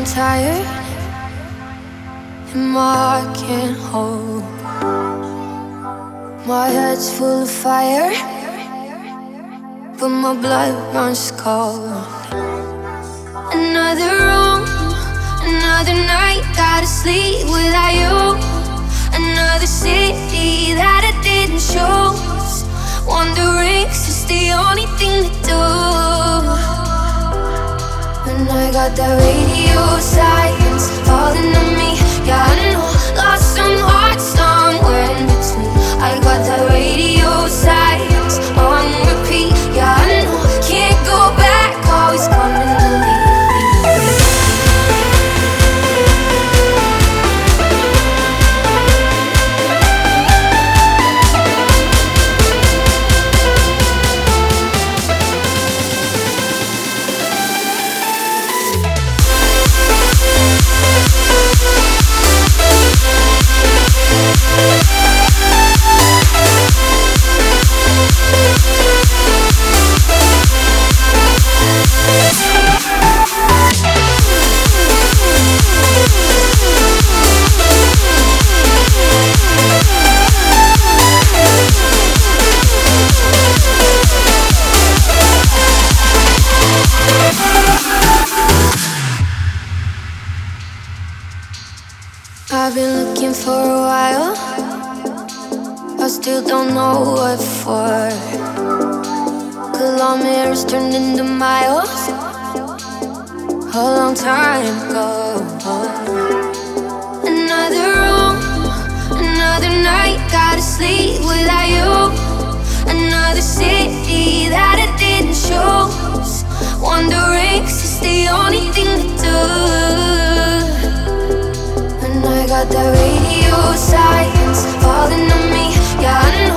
and my heart can't hold. My head's full of fire, but my blood runs cold. Another room, another night, gotta sleep without you. Another city that I didn't choose. Wondering, is this the only thing to do? I got that radio silence falling on me. Lost some somewhere in between. I got that radio silence on repeat. Yeah, I know, can't go back, always coming that radio silence falling on me. Yeah,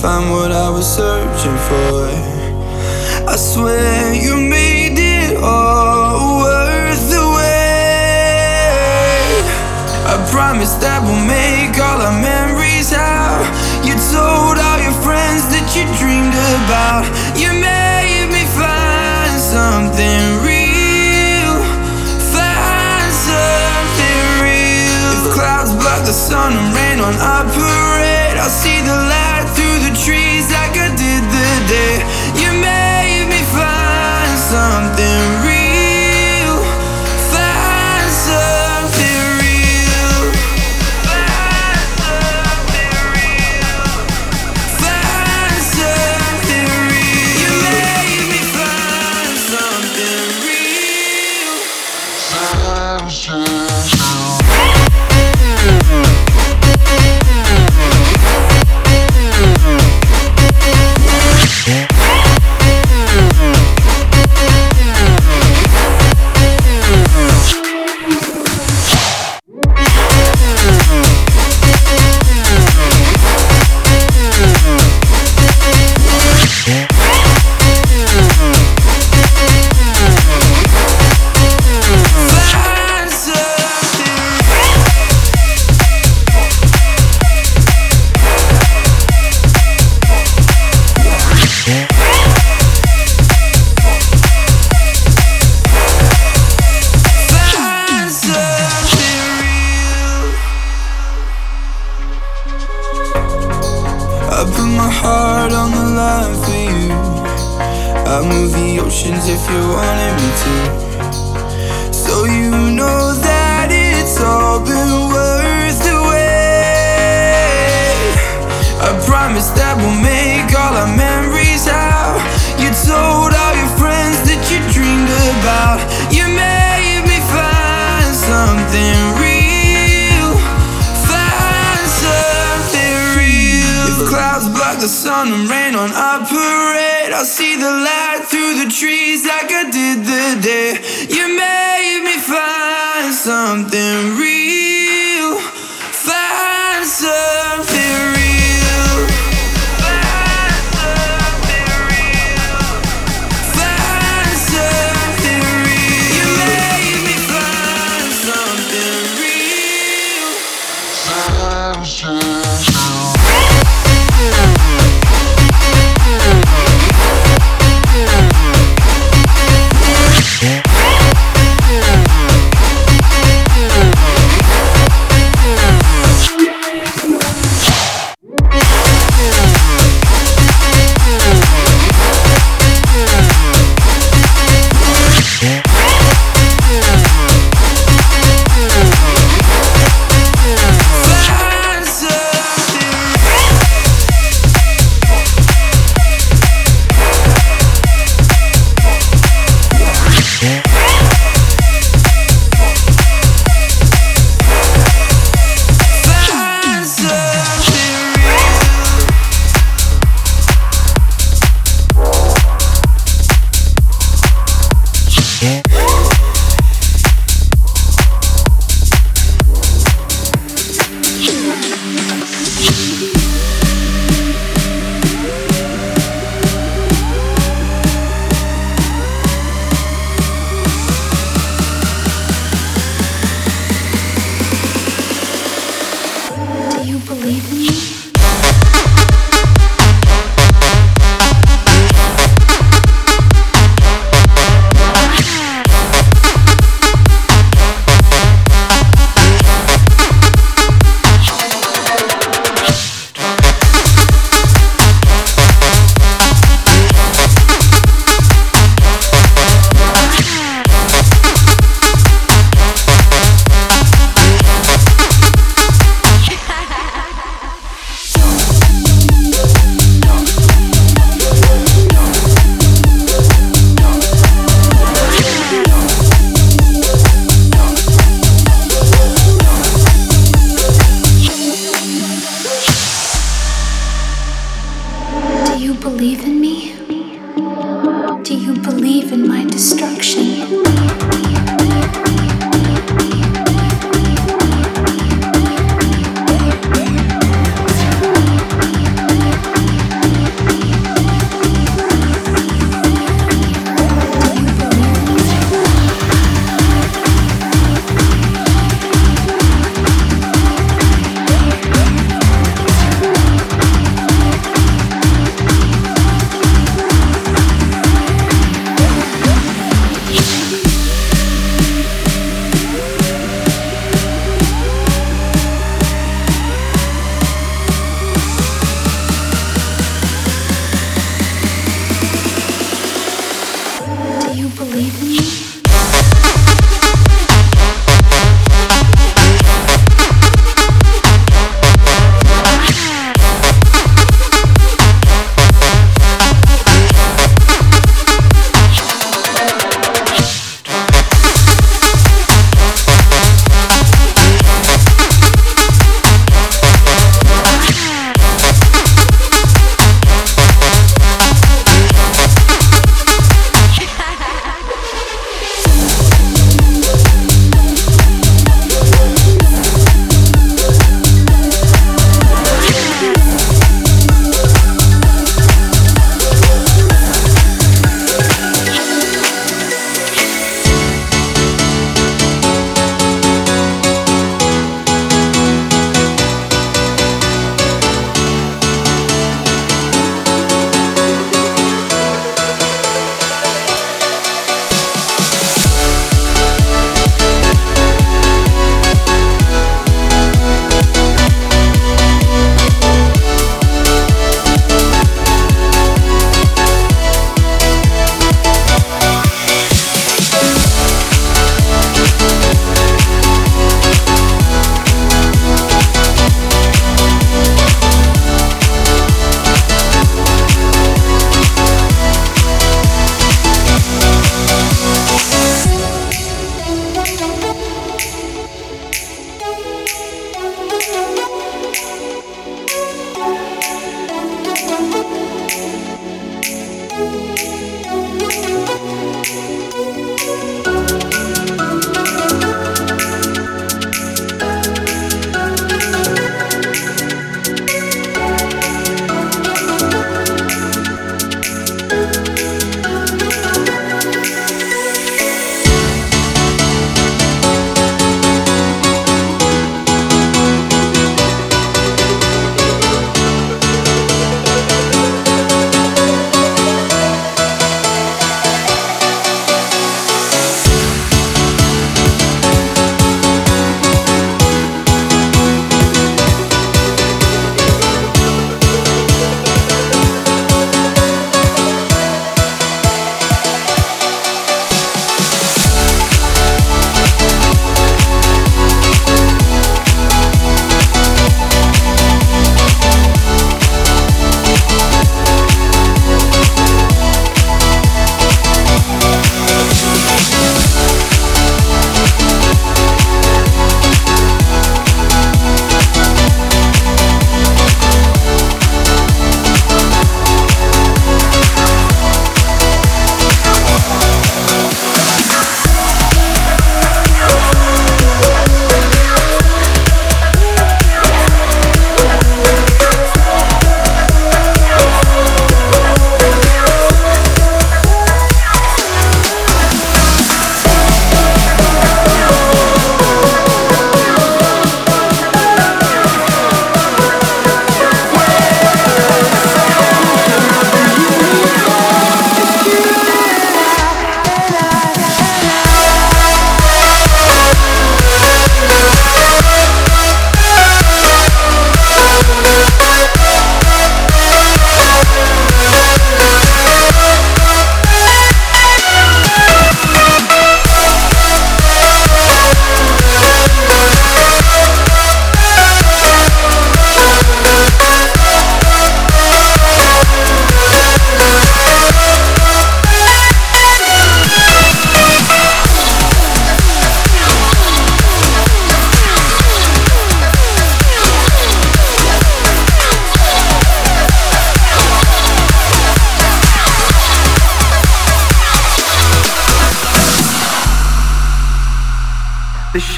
find what I was searching for.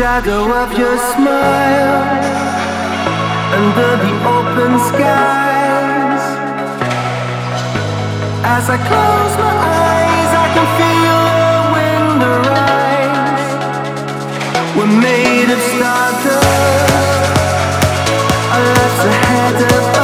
Shadow of your smile under the open skies. As I close my eyes, I can feel the wind arise. We're made of stardust, our lives ahead of us.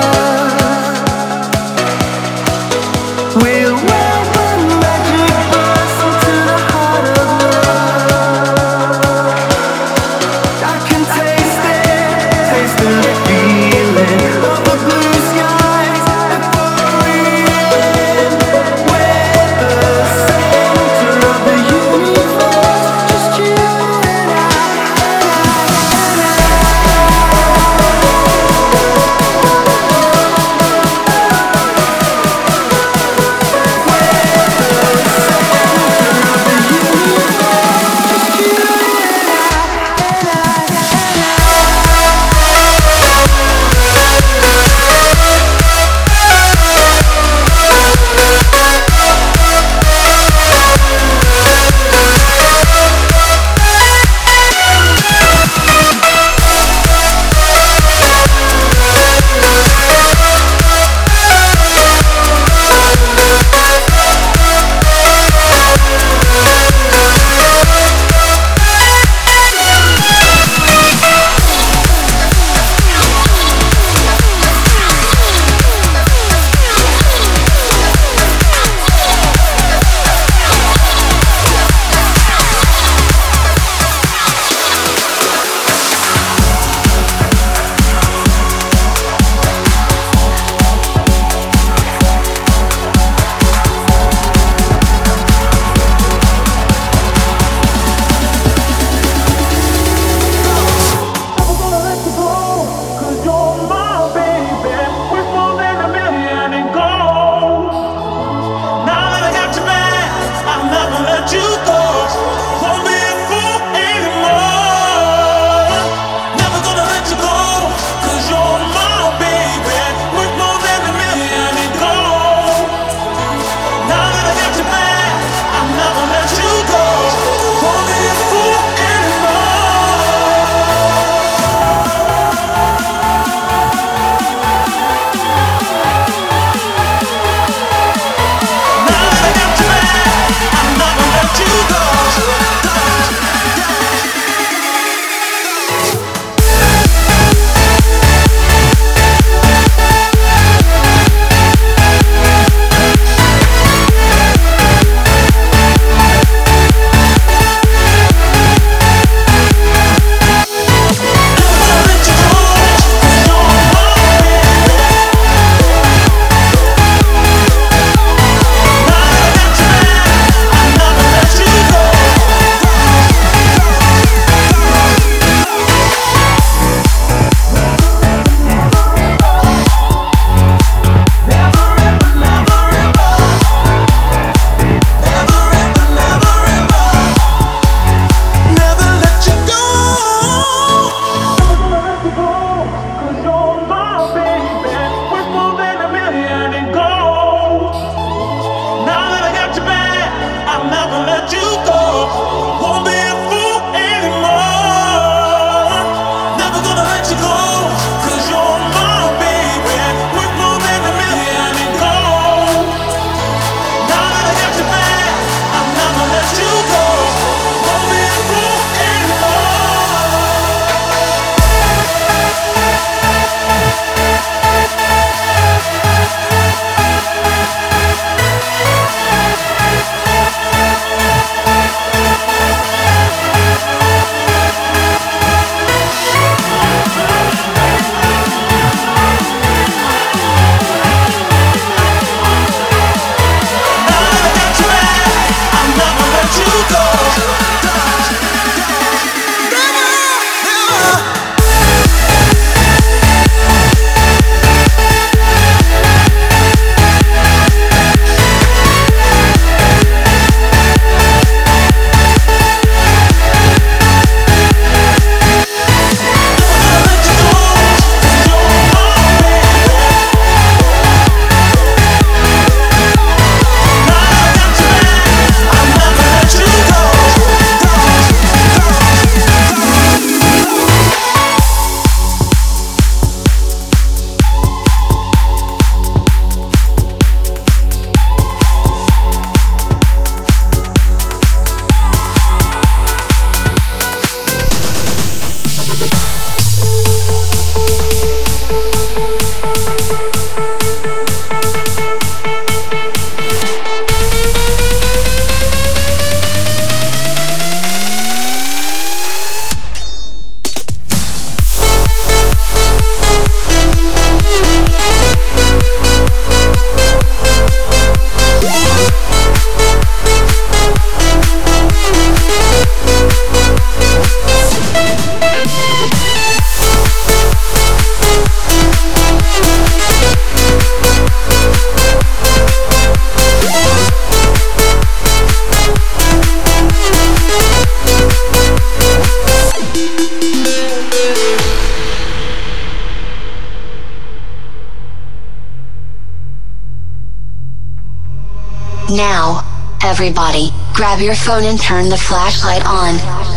Now, everybody, grab your phone and turn the flashlight on.